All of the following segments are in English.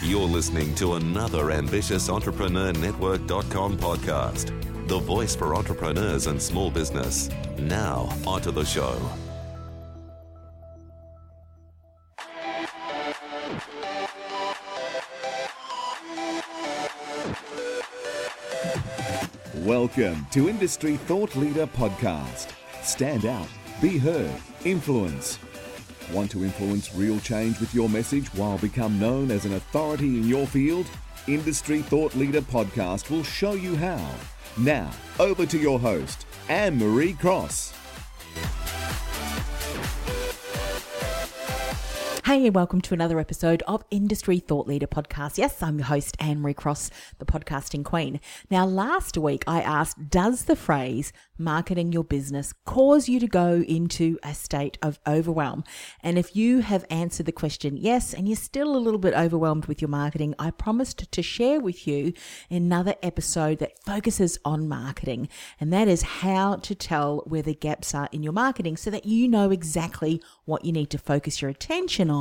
You're listening to another ambitious Entrepreneur Network.com podcast, the voice for entrepreneurs and small business. Now, onto the show. Welcome to Industry Thought Leader Podcast. Stand out, be heard, influence. Want to influence real change with your message while become known as an authority in your field? Industry Thought Leader Podcast will show you how. Now, over to your host, Annemarie Cross. Hey, and welcome to another episode of Industry Thought Leader Podcast. Yes, I'm your host, Annemarie Cross, the podcasting queen. Now, last week I asked, does the phrase marketing your business cause you to go into a state of overwhelm? And if you have answered the question yes, and you're still a little bit overwhelmed with your marketing, I promised to share with you another episode that focuses on marketing. And that is how to tell where the gaps are in your marketing so that you know exactly what you need to focus your attention on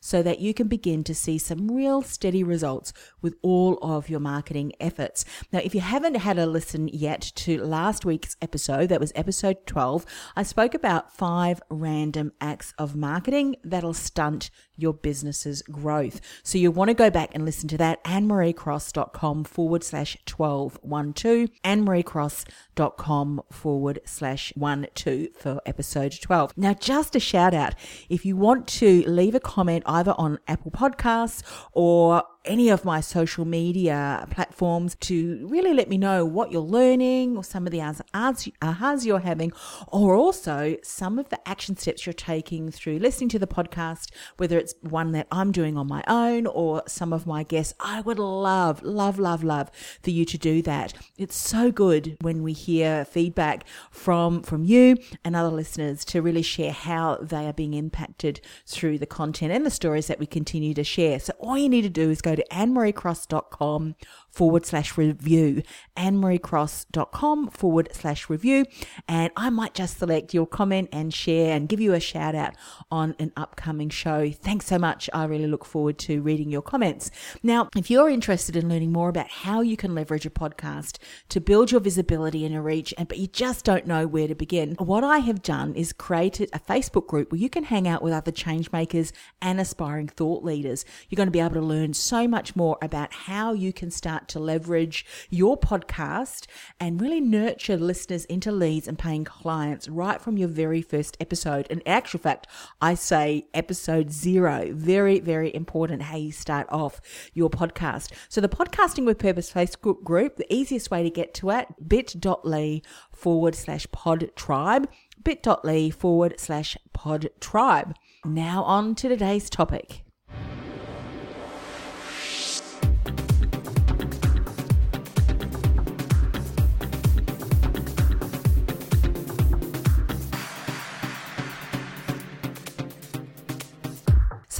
so that you can begin to see some real steady results with all of your marketing efforts. Now, if you haven't had a listen yet to last week's episode, that was episode 12, I spoke about five random acts of marketing that'll stunt your business's growth. So you want to go back and listen to that, annemariecross.com forward slash 1212, annemariecross.com forward slash 12 for episode 12. Now, just a shout out, if you want to leave a comment either on Apple Podcasts or any of my social media platforms to really let me know what you're learning or some of the ahas you're having, or also some of the action steps you're taking through listening to the podcast, whether it's one that I'm doing on my own or some of my guests. I would love, love, love, love for you to do that. It's so good when we hear feedback from, from you and other listeners to really share how they are being impacted through the content and the stories that we continue to share. So all you need to do is go to annemariecross.com forward slash review, annemariecross.com forward slash review. And I might just select your comment and share and give you a shout out on an upcoming show. Thanks so much. I really look forward to reading your comments. Now, if you're interested in learning more about how you can leverage a podcast to build your visibility and your reach, and but you just don't know where to begin, what I have done is created a Facebook group where you can hang out with other change makers and aspiring thought leaders. You're going to be able to learn so much more about how you can start start to leverage your podcast and really nurture listeners into leads and paying clients right from your very first episode. And in actual fact, I say episode zero. Very, very important how you start off your podcast. So the Podcasting with Purpose Facebook group, the easiest way to get to it, bit.ly forward slash pod tribe, bit.ly forward slash pod tribe. Now on to today's topic.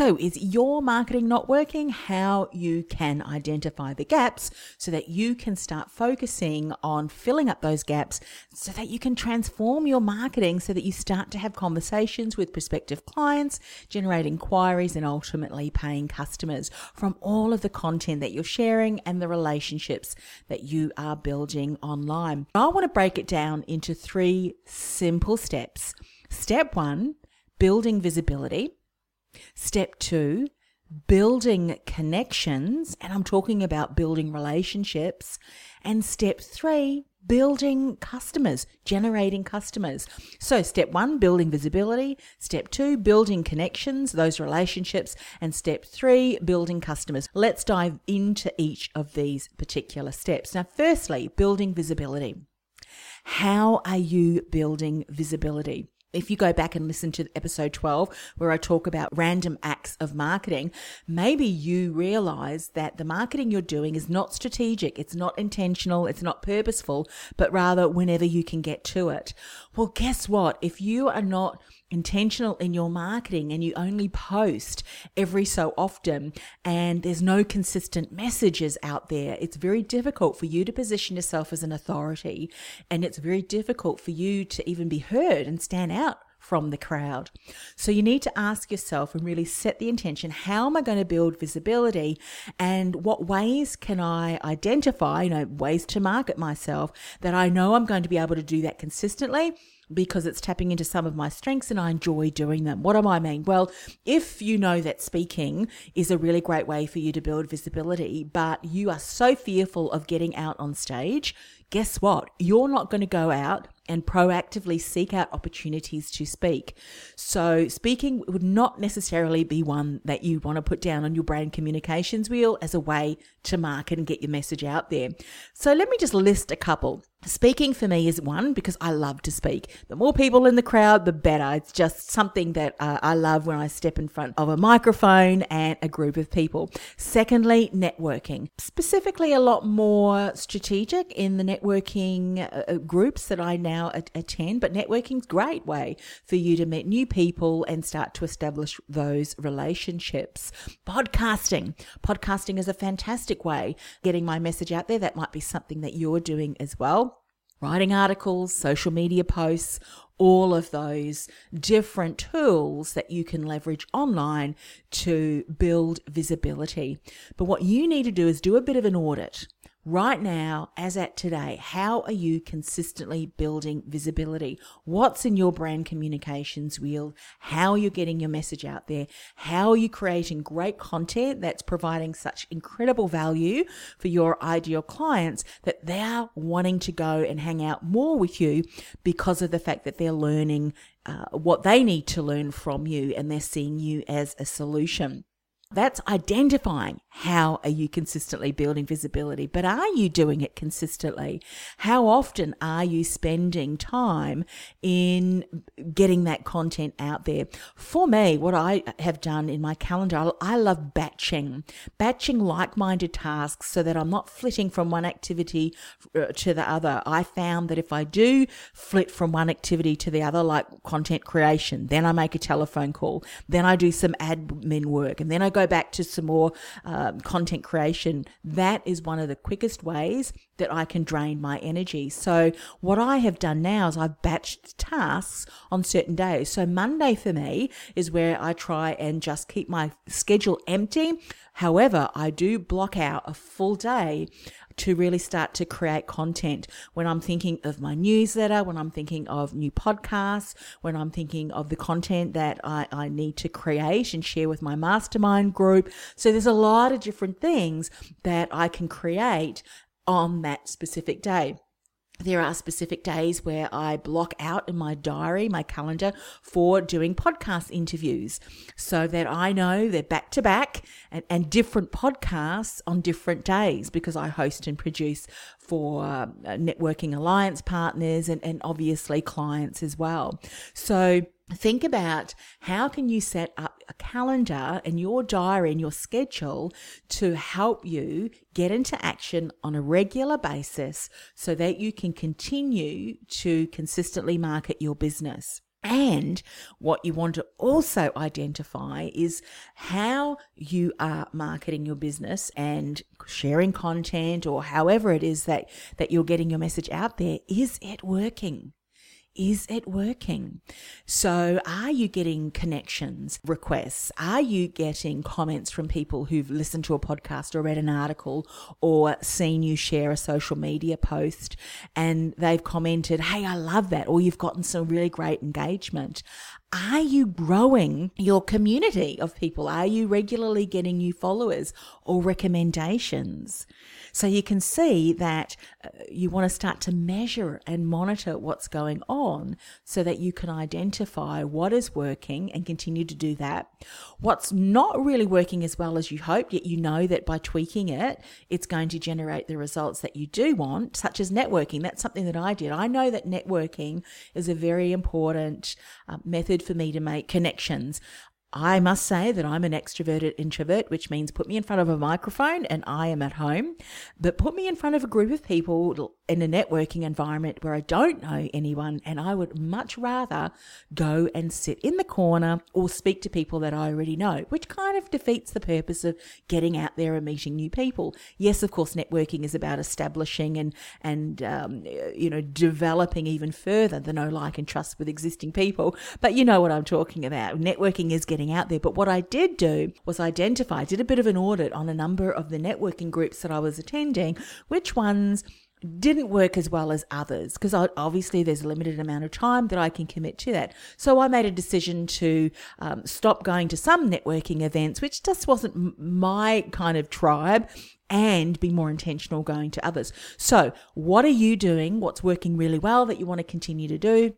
So, is your marketing not working? How you can identify the gaps so that you can start focusing on filling up those gaps so that you can transform your marketing so that you start to have conversations with prospective clients, generate inquiries, and ultimately paying customers from all of the content that you're sharing and the relationships that you are building online. I want to break it down into three simple steps. Step one, building visibility. Step two, building connections. And I'm talking about building relationships. And step three, building customers, generating customers. So, step one, building visibility. Step two, building connections, those relationships. And step three, building customers. Let's dive into each of these particular steps. Now, firstly, building visibility. How are you building visibility? If you go back and listen to episode 12, where I talk about random acts of marketing, maybe you realize that the marketing you're doing is not strategic, it's not intentional, it's not purposeful, but rather whenever you can get to it. Well, guess what? If you are not intentional in your marketing and you only post every so often and there's no consistent messages out there, it's very difficult for you to position yourself as an authority and it's very difficult for you to even be heard and stand out from the crowd. So you need to ask yourself and really set the intention how am I going to build visibility and what ways can I identify, you know, ways to market myself that I know I'm going to be able to do that consistently because it's tapping into some of my strengths and I enjoy doing them. What do I mean? Well, if you know that speaking is a really great way for you to build visibility, but you are so fearful of getting out on stage, guess what? You're not going to go out and proactively seek out opportunities to speak. So, speaking would not necessarily be one that you want to put down on your brand communications wheel as a way to market and get your message out there. So, let me just list a couple. Speaking for me is one because I love to speak. The more people in the crowd, the better. It's just something that uh, I love when I step in front of a microphone and a group of people. Secondly, networking. Specifically, a lot more strategic in the networking uh, uh groups that I now attend, but networking's a great way for you to meet new people and start to establish those relationships. Podcasting. Podcasting is a fantastic way getting my message out there. That might be something that you're doing as well writing articles, social media posts, all of those different tools that you can leverage online to build visibility. But what you need to do is do a bit of an audit right now, as at today, how are you consistently building visibility? What's in your brand communications wheel? How are you getting your message out there? How are you creating great content that's providing such incredible value for your ideal clients that they're wanting to go and hang out more with you because of the fact that they're learning uh, what they need to learn from you and they're seeing you as a solution. That's identifying how are you consistently building visibility, but are you doing it consistently? How often are you spending time in getting that content out there? For me, what I have done in my calendar, I love batching, batching like minded tasks so that I'm not flitting from one activity uh, to the other. I found that if I do flit from one activity to the other, like content creation, then I make a telephone call, then I do some admin work, and then I go go back to some more um, content creation, that is one of the quickest ways that I can drain my energy. So, what I have done now is I've batched tasks on certain days. So, Monday for me is where I try and just keep my schedule empty. However, I do block out a full day to really start to create content when I'm thinking of my newsletter, when I'm thinking of new podcasts, when I'm thinking of the content that I, I need to create and share with my mastermind group. So there's a lot of different things that I can create on that specific day there are specific days where I block out in my diary, my calendar for doing podcast interviews so that I know they're back to back and, and different podcasts on different days because I host and produce for uh, networking alliance partners and, and obviously clients as well. So think about how can you set up a calendar and your diary and your schedule to help you get into action on a regular basis so that you can continue to consistently market your business. And what you want to also identify is how you are marketing your business and sharing content or however it is that, that you're getting your message out there. Is it working? Is it working? So, are you getting connections, requests? Are you getting comments from people who've listened to a podcast or read an article or seen you share a social media post and they've commented, Hey, I love that. Or you've gotten some really great engagement. Are you growing your community of people? Are you regularly getting new followers or recommendations? So you can see that uh, you want to start to measure and monitor what's going on so that you can identify what is working and continue to do that. What's not really working as well as you hoped, yet you know that by tweaking it, it's going to generate the results that you do want, such as networking. That's something that I did. I know that networking is a very important uh, for me to make connections. I must say that I'm an extroverted introvert, which means put me in front of a microphone and I am at home. But put me in front of a group of people in a networking environment where I don't know anyone, and I would much rather go and sit in the corner or speak to people that I already know, which kind of defeats the purpose of getting out there and meeting new people. Yes, of course, networking is about establishing and and um, you know developing even further the know, like, and trust with existing people. But you know what I'm talking about. Networking is getting out there. But what I did do was identify, did a bit of an audit on a number of the networking groups that I was attending, which ones didn't work as well as others because obviously there's a limited amount of time that I can commit to that. So I made a decision to um, stop going to some networking events, which just wasn't my kind of tribe. And be more intentional going to others. So, what are you doing? What's working really well that you want to continue to do?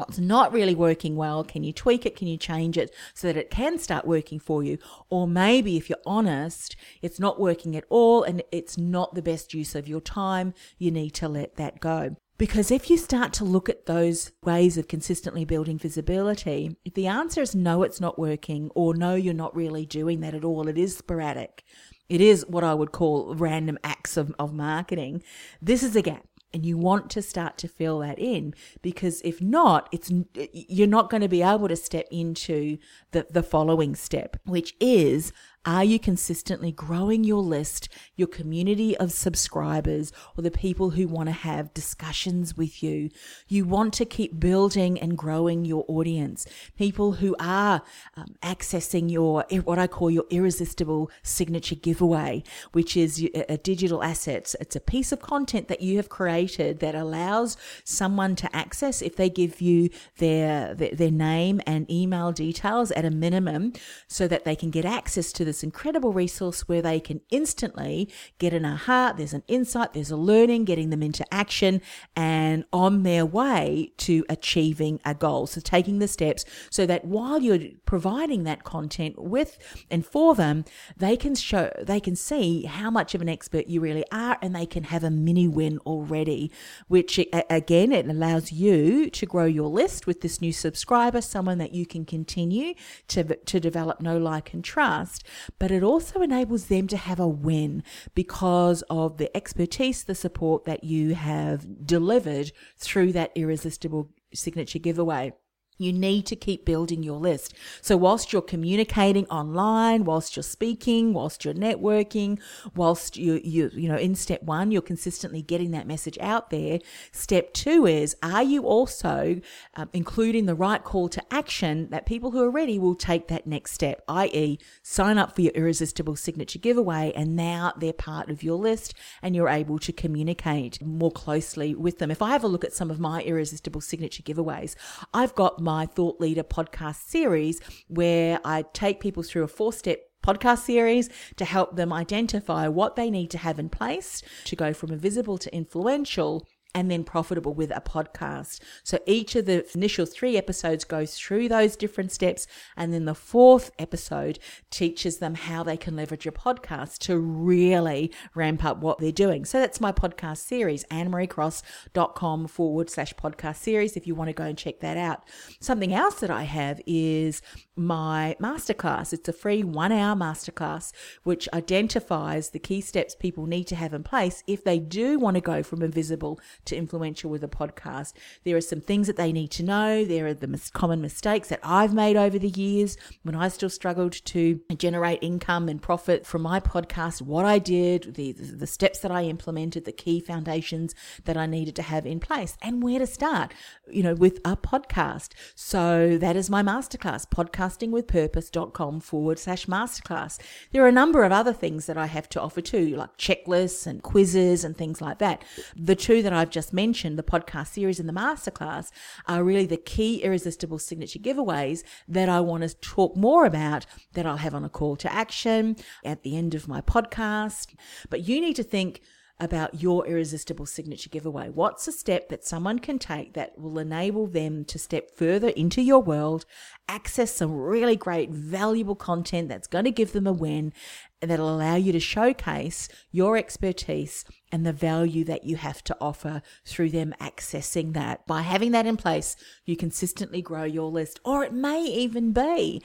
What's not really working well can you tweak it? Can you change it so that it can start working for you? Or maybe if you're honest it's not working at all and it's not the best use of your time. You need to let that go. Because if you start to look at those ways of consistently building visibility, if the answer is no, it's not working, or no, you're not really doing that at all, it is sporadic, it is what I would call random acts of, of marketing, this is a gap and you want to start to fill that in because if not it's you're not going to be able to step into the the following step which is are you consistently growing your list, your community of subscribers, or the people who want to have discussions with you? You want to keep building and growing your audience, people who are um, accessing your, what I call your irresistible signature giveaway, which is a digital asset. It's a piece of content that you have created that allows someone to access if they give you their, their, name and email details at a minimum so that they can get access to this incredible resource where they can instantly get an aha, there's an insight, there's a learning, getting them into action and on their way to achieving a goal. So taking the steps so that while you're providing that content with and for them, they can show, they can see how much of an expert you really are and they can have a mini win already, which again, it allows you to grow your list with this new subscriber, someone that you can continue to, to develop know, like, and trust but it also enables them to have a win because of the expertise, the support that you have delivered through that irresistible signature giveaway. You need to keep building your list. So whilst you're communicating online, whilst you're speaking, whilst you're networking, whilst you you you know in step 1 you're consistently getting that message out there, step 2 is are you also um, including the right call to action that people who are ready will take that next step, i.e. sign up for your irresistible signature giveaway and now they're part of your list and you're able to communicate more closely with them. If I have a look at some of my irresistible signature giveaways, I've got my Thought Leader podcast series where I take people through a four step podcast series to help them identify what they need to have in place to go from invisible to influential and then profitable with a podcast. So each of the initial three episodes goes through those different steps. And then the fourth episode teaches them how they can leverage a podcast to really ramp up what they're doing. So that's my podcast series, annemariecross.com forward slash podcast series if you want to go and check that out. Something else that I have is my masterclass. It's a free one hour masterclass, which identifies the key steps people need to have in place if they do want to go from invisible to influential with a podcast. There are some things that they need to know. There are the mis- common mistakes that I've made over the years when I still struggled to generate income and profit from my podcast, what I did, the, the steps that I implemented, the key foundations that I needed to have in place, and where to start, you know, with a podcast. So that is my masterclass, podcastingwithpurpose.com forward slash masterclass. There are a number of other things that I have to offer too, like checklists and quizzes and things like that. The two that I've I've just mentioned, the podcast series and the masterclass, are really the key irresistible signature giveaways that I want to talk more about that I'll have on a call to action at the end of my podcast. But you need to think, about your irresistible signature giveaway. What's a step that someone can take that will enable them to step further into your world, access some really great, valuable content that's going to give them a win, and that'll allow you to showcase your expertise and the value that you have to offer through them accessing that. By having that in place, you consistently grow your list, or it may even be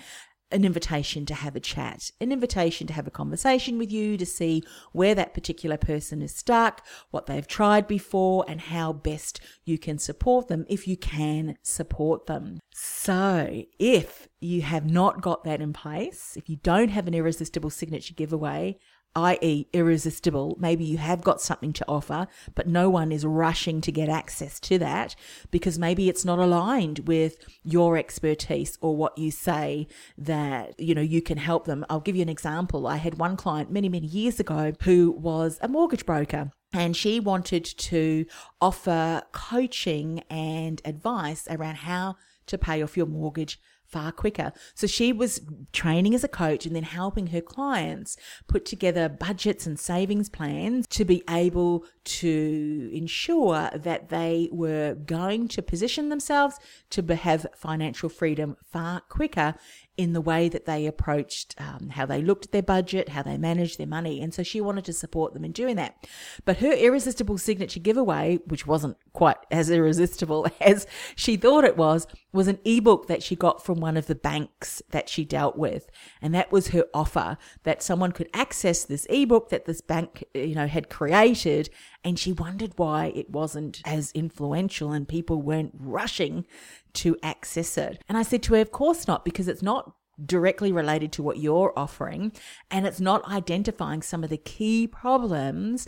an invitation to have a chat, an invitation to have a conversation with you to see where that particular person is stuck, what they've tried before, and how best you can support them if you can support them. So, if you have not got that in place, if you don't have an irresistible signature giveaway, i.e., irresistible. Maybe you have got something to offer, but no one is rushing to get access to that because maybe it's not aligned with your expertise or what you say that, you know, you can help them. I'll give you an example. I had one client many, many years ago who was a mortgage broker and she wanted to offer coaching and advice around how to pay off your mortgage far quicker. So she was training as a coach and then helping her clients put together budgets and savings plans to be able to ensure that they were going to position themselves to have financial freedom far quicker in the way that they approached um, how they looked at their budget, how they managed their money. And so she wanted to support them in doing that. But her irresistible signature giveaway, which wasn't quite as irresistible as she thought it was, was an ebook that she got from one of the banks that she dealt with. And that was her offer that someone could access this ebook that this bank, you know, had created. And she wondered why it wasn't as influential and people weren't rushing to access it. And I said to her, Of course not, because it's not directly related to what you're offering and it's not identifying some of the key problems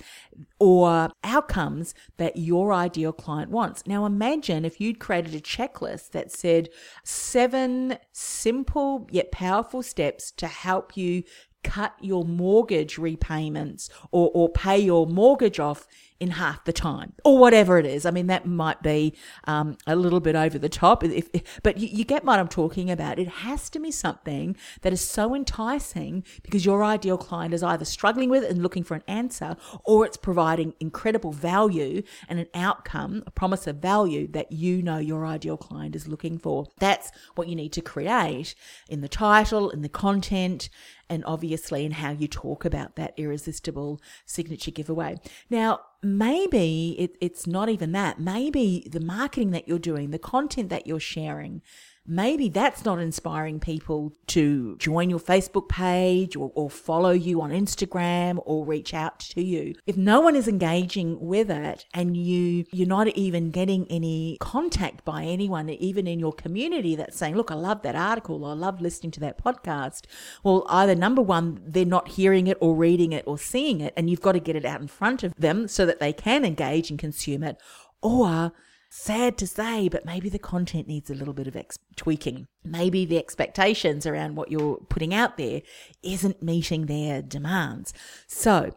or outcomes that your ideal client wants. Now imagine if you'd created a checklist that said seven simple yet powerful steps to help you cut your mortgage repayments or, or pay your mortgage off in half the time or whatever it is. I mean, that might be um, a little bit over the top, if, if, but you, you get what I'm talking about. It has to be something that is so enticing because your ideal client is either struggling with it and looking for an answer or it's providing incredible value and an outcome, a promise of value that you know your ideal client is looking for. That's what you need to create in the title, in the content, and obviously in how you talk about that irresistible signature giveaway. Now, maybe it, it's not even that. Maybe the marketing that you're doing, the content that you're sharing, maybe that's not inspiring people to join your Facebook page or, or, follow you on Instagram or reach out to you. If no one is engaging with it and you you're not even getting any contact by anyone, even in your community that's saying, look, I love that article or I love listening to that podcast. Well, either number one, they're not hearing it or reading it or seeing it, and you've got to get it out in front of them so that they can engage and consume it. Or Sad to say, but maybe the content needs a little bit of ex- tweaking. Maybe the expectations around what you're putting out there isn't meeting their demands. So,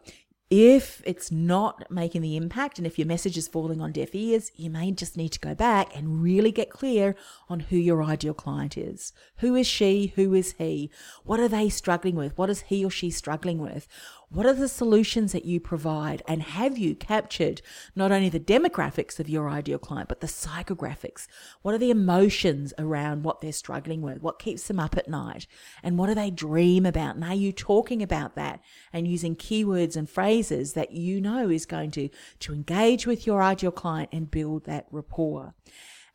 if it's not making the impact and if your message is falling on deaf ears, you may just need to go back and really get clear on who your ideal client is. Who is she? Who is he? What are they struggling with? What is he or she struggling with? What are the solutions that you provide? And have you captured not only the demographics of your ideal client, but the psychographics? What are the emotions around what they're struggling with? What keeps them up at night? And what do they dream about? And are you talking about that and using keywords and phrases that you know is going to, to engage with your ideal client and build that rapport?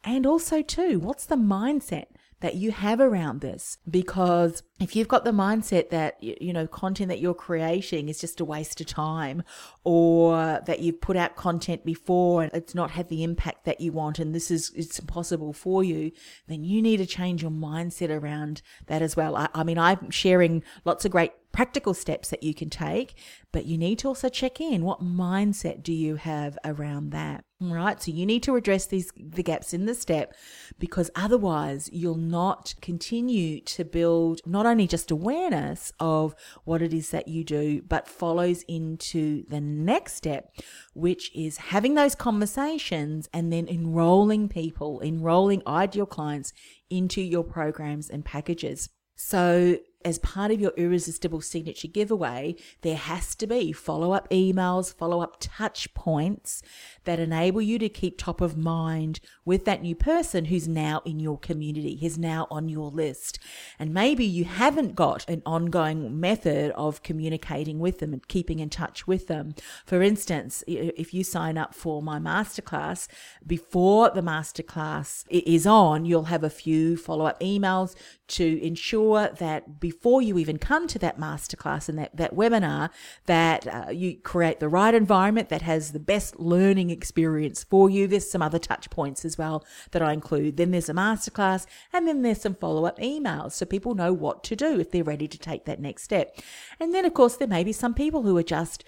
And also, too, what's the mindset that you have around this because if you've got the mindset that you know content that you're creating is just a waste of time or that you've put out content before and it's not had the impact that you want and this is it's impossible for you then you need to change your mindset around that as well. I, I mean i'm sharing lots of great practical steps that you can take, but you need to also check in. What mindset do you have around that? Right? So you need to address these the gaps in the step because otherwise you'll not continue to build not only just awareness of what it is that you do, but follows into the next step, which is having those conversations and then enrolling people, enrolling ideal clients into your programs and packages. So as part of your irresistible signature giveaway, there has to be follow up emails, follow up touch points that enable you to keep top of mind with that new person who's now in your community, who's now on your list. And maybe you haven't got an ongoing method of communicating with them and keeping in touch with them. For instance, if you sign up for my masterclass, before the masterclass is on, you'll have a few follow up emails to ensure that before you even come to that masterclass and that, that webinar, that uh, you create the right environment that has the best learning experience for you. There's some other touch points as well that I include. Then there's a masterclass and then there's some follow up emails so people know what to do if they're ready to take that next step. And then, of course, there may be some people who are just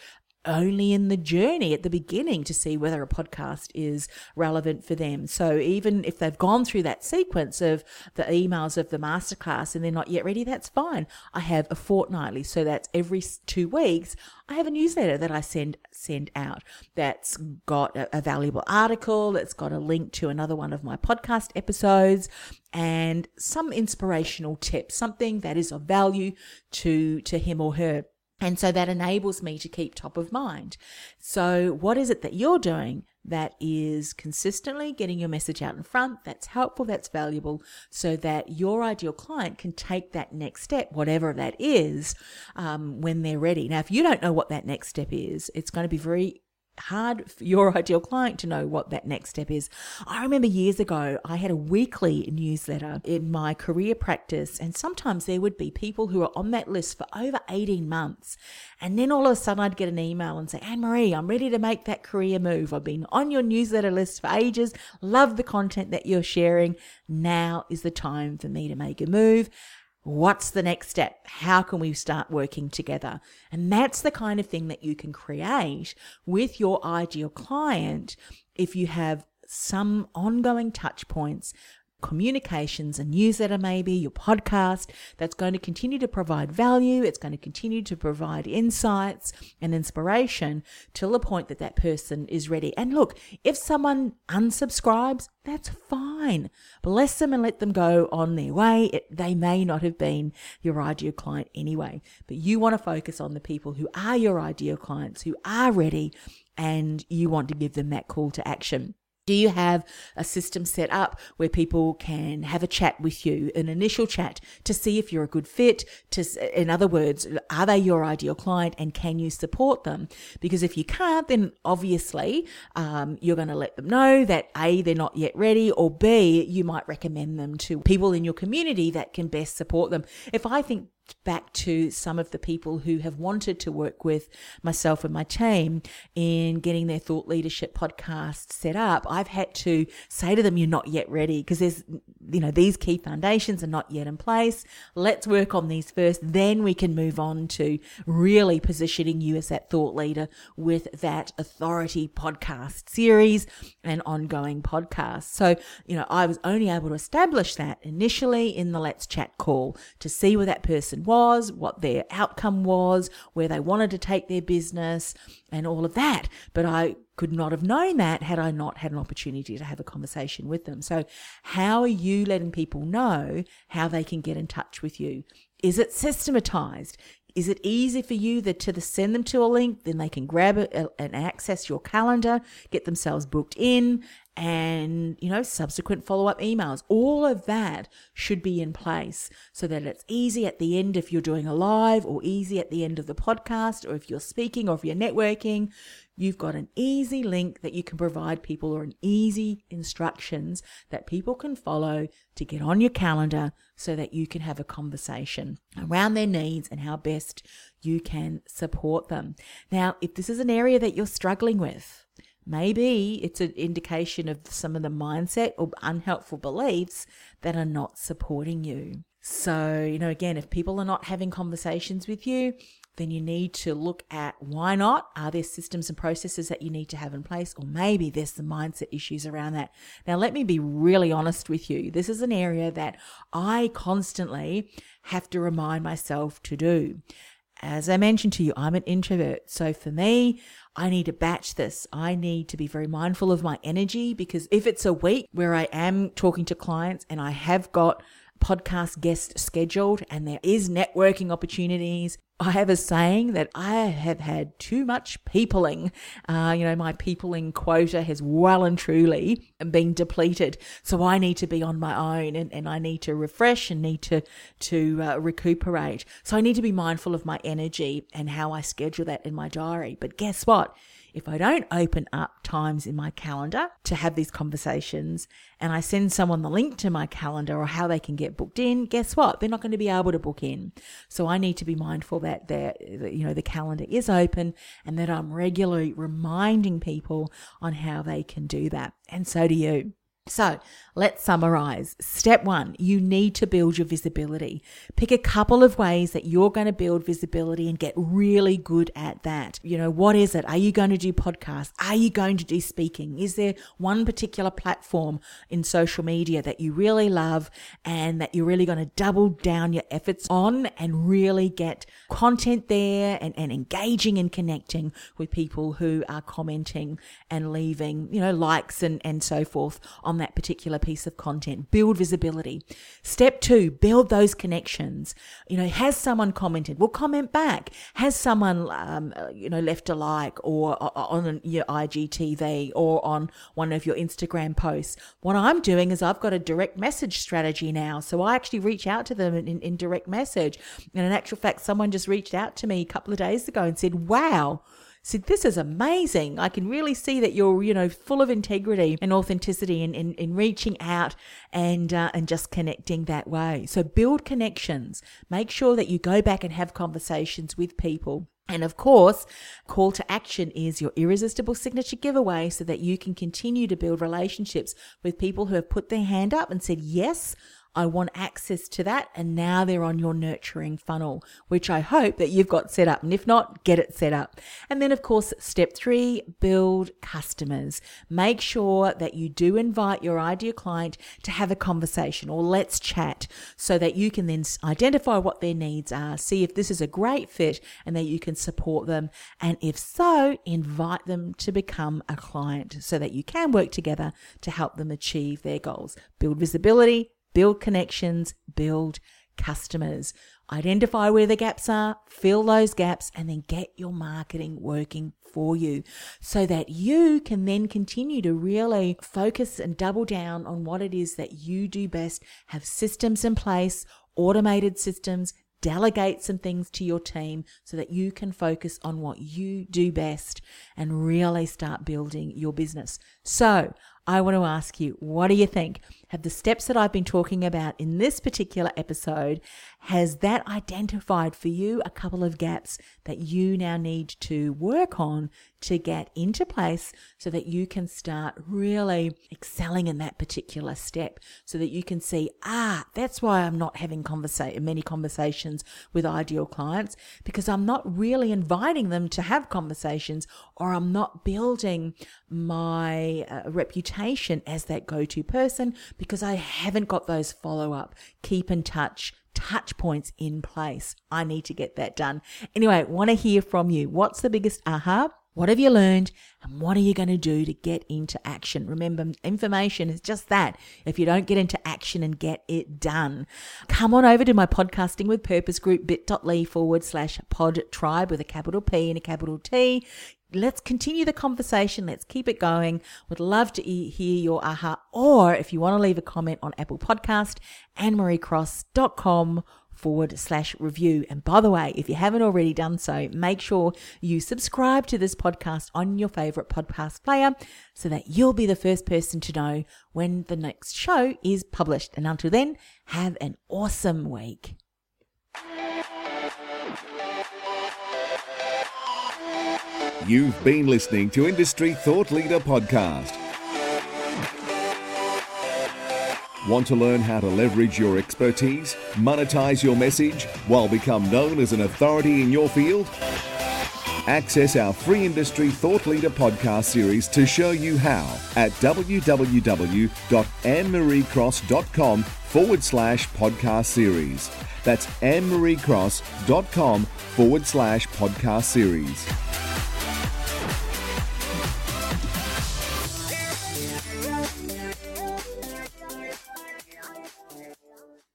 only in the journey at the beginning to see whether a podcast is relevant for them. So even if they've gone through that sequence of the emails of the masterclass and they're not yet ready, that's fine. I have a fortnightly, so that's every two weeks. I have a newsletter that I send send out that's got a, a valuable article, that's got a link to another one of my podcast episodes, and some inspirational tips, something that is of value to to him or her. And so that enables me to keep top of mind. So, what is it that you're doing that is consistently getting your message out in front, that's helpful, that's valuable, so that your ideal client can take that next step, whatever that is, um, when they're ready? Now, if you don't know what that next step is, it's going to be very hard for your ideal client to know what that next step is. I remember years ago, I had a weekly newsletter in my career practice, and sometimes there would be people who are on that list for over 18 months. And then all of a sudden, I'd get an email and say, Annemarie, I'm ready to make that career move. I've been on your newsletter list for ages, love the content that you're sharing. Now is the time for me to make a move. What's the next step? How can we start working together? And that's the kind of thing that you can create with your ideal client if you have some ongoing touch points communications, a newsletter, maybe your podcast that's going to continue to provide value. It's going to continue to provide insights and inspiration till the point that that person is ready. And look, if someone unsubscribes, that's fine. Bless them and let them go on their way. It, they may not have been your ideal client anyway, but you want to focus on the people who are your ideal clients, who are ready, and you want to give them that call to action. Do you have a system set up where people can have a chat with you, an initial chat to see if you're a good fit? To, in other words, are they your ideal client and can you support them? Because if you can't, then obviously um, you're going to let them know that A, they're not yet ready, or B, you might recommend them to people in your community that can best support them. If I think back to some of the people who have wanted to work with myself and my team in getting their thought leadership podcast set up i've had to say to them you're not yet ready because there's you know these key foundations are not yet in place. Let's work on these first then we can move on to really positioning you as that thought leader with that authority podcast series and ongoing podcast. So you know i was only able to establish that initially in the let's chat call to see where that person person was, what their outcome was, where they wanted to take their business, and all of that. But I could not have known that had I not had an opportunity to have a conversation with them. So, how are you letting people know how they can get in touch with you? Is it systematized? Is it easy for you that to send them to a link, then they can grab it and access your calendar, get themselves booked in, and you know subsequent follow-up emails. All of that should be in place so that it's easy at the end if you're doing a live or easy at the end of the podcast or if you're speaking or if you're networking. You've got an easy link that you can provide people or an easy instructions that people can follow to get on your calendar so that you can have a conversation around their needs and how best you can support them. Now if this is an area that you're struggling with Maybe it's an indication of some of the mindset or unhelpful beliefs that are not supporting you. So, you know, again, if people are not having conversations with you, then you need to look at why not? Are there systems and processes that you need to have in place? Or maybe there's some mindset issues around that. Now, let me be really honest with you. This is an area that I constantly have to remind myself to do. As I mentioned to you, I'm an introvert. So for me, I need to batch this. I need to be very mindful of my energy because if it's a week where I am talking to clients and I have got podcast guests scheduled and there is networking opportunities. I have a saying that I have had too much peopling. Uh, you know, my peopling quota has well and truly been depleted. So I need to be on my own and, and I need to refresh and need to, to uh, recuperate. So I need to be mindful of my energy and how I schedule that in my diary. But guess what? If I don't open up times in my calendar to have these conversations and I send someone the link to my calendar or how they can get booked in, guess what? They're not going to be able to book in. So I need to be mindful that they you know, the calendar is open and that I'm regularly reminding people on how they can do that. And so do you. So let's summarize. Step one, you need to build your visibility. Pick a couple of ways that you're going to build visibility and get really good at that. You know, what is it? Are you going to do podcasts? Are you going to do speaking? Is there one particular platform in social media that you really love and that you're really going to double down your efforts on and really get content there and, and engaging and connecting with people who are commenting and leaving, you know, likes and, and so forth on that particular piece of content. Build visibility. Step two, build those connections. You know, has someone commented? Well, comment back. Has someone, um, uh, you know, left a like or on your IGTV or on one of your Instagram posts? What I'm doing is I've got a direct message strategy now. So I actually reach out to them in, in direct message. And in actual fact, someone just reached out to me a couple of days ago and said, wow, said, This is amazing. I can really see that you're, you know, full of integrity and authenticity in, in, in reaching out and, uh, and just connecting that way. So build connections. Make sure that you go back and have conversations with people. And of course, call to action is your irresistible signature giveaway so that you can continue to build relationships with people who have put their hand up and said, yes, I want access to that. And now they're on your nurturing funnel, which I hope that you've got set up. And if not, get it set up. And then, of course, step three, build customers. Make sure that you do invite your ideal client to have a conversation or let's chat so that you can then identify what their needs are, see if this is a great fit and that you can support them. And if so, invite them to become a client so that you can work together to help them achieve their goals. Build visibility, build connections, build customers. Identify where the gaps are, fill those gaps, and then get your marketing working for you so that you can then continue to really focus and double down on what it is that you do best. Have systems in place, automated systems, delegate some things to your team so that you can focus on what you do best and really start building your business. So I want to ask you, what do you think? Have the steps that I've been talking about in this particular episode, has that identified for you a couple of gaps that you now need to work on to get into place so that you can start really excelling in that particular step so that you can see, ah, that's why I'm not having conversa- many conversations with ideal clients because I'm not really inviting them to have conversations or I'm not building my uh, reputation as that go-to person because I haven't got those follow up, keep in touch, touch points in place. I need to get that done. Anyway, want to hear from you. What's the biggest aha? What have you learned? And what are you going to do to get into action? Remember, information is just that. If you don't get into action and get it done, come on over to my podcasting with purpose group bit.ly forward slash pod tribe with a capital P and a capital T let's continue the conversation. Let's keep it going. Would love to hear your aha. Or if you want to leave a comment on Apple Podcast, annemariecross.com forward slash review. And by the way, if you haven't already done so, make sure you subscribe to this podcast on your favorite podcast player so that you'll be the first person to know when the next show is published. And until then, have an awesome week. You've been listening to Industry Thought Leader Podcast. Want to learn how to leverage your expertise, monetize your message, while become known as an authority in your field? Access our free Industry Thought Leader podcast series to show you how at www.annemariecross.com forward slash podcast series. That's annemariecross.com forward slash podcast series.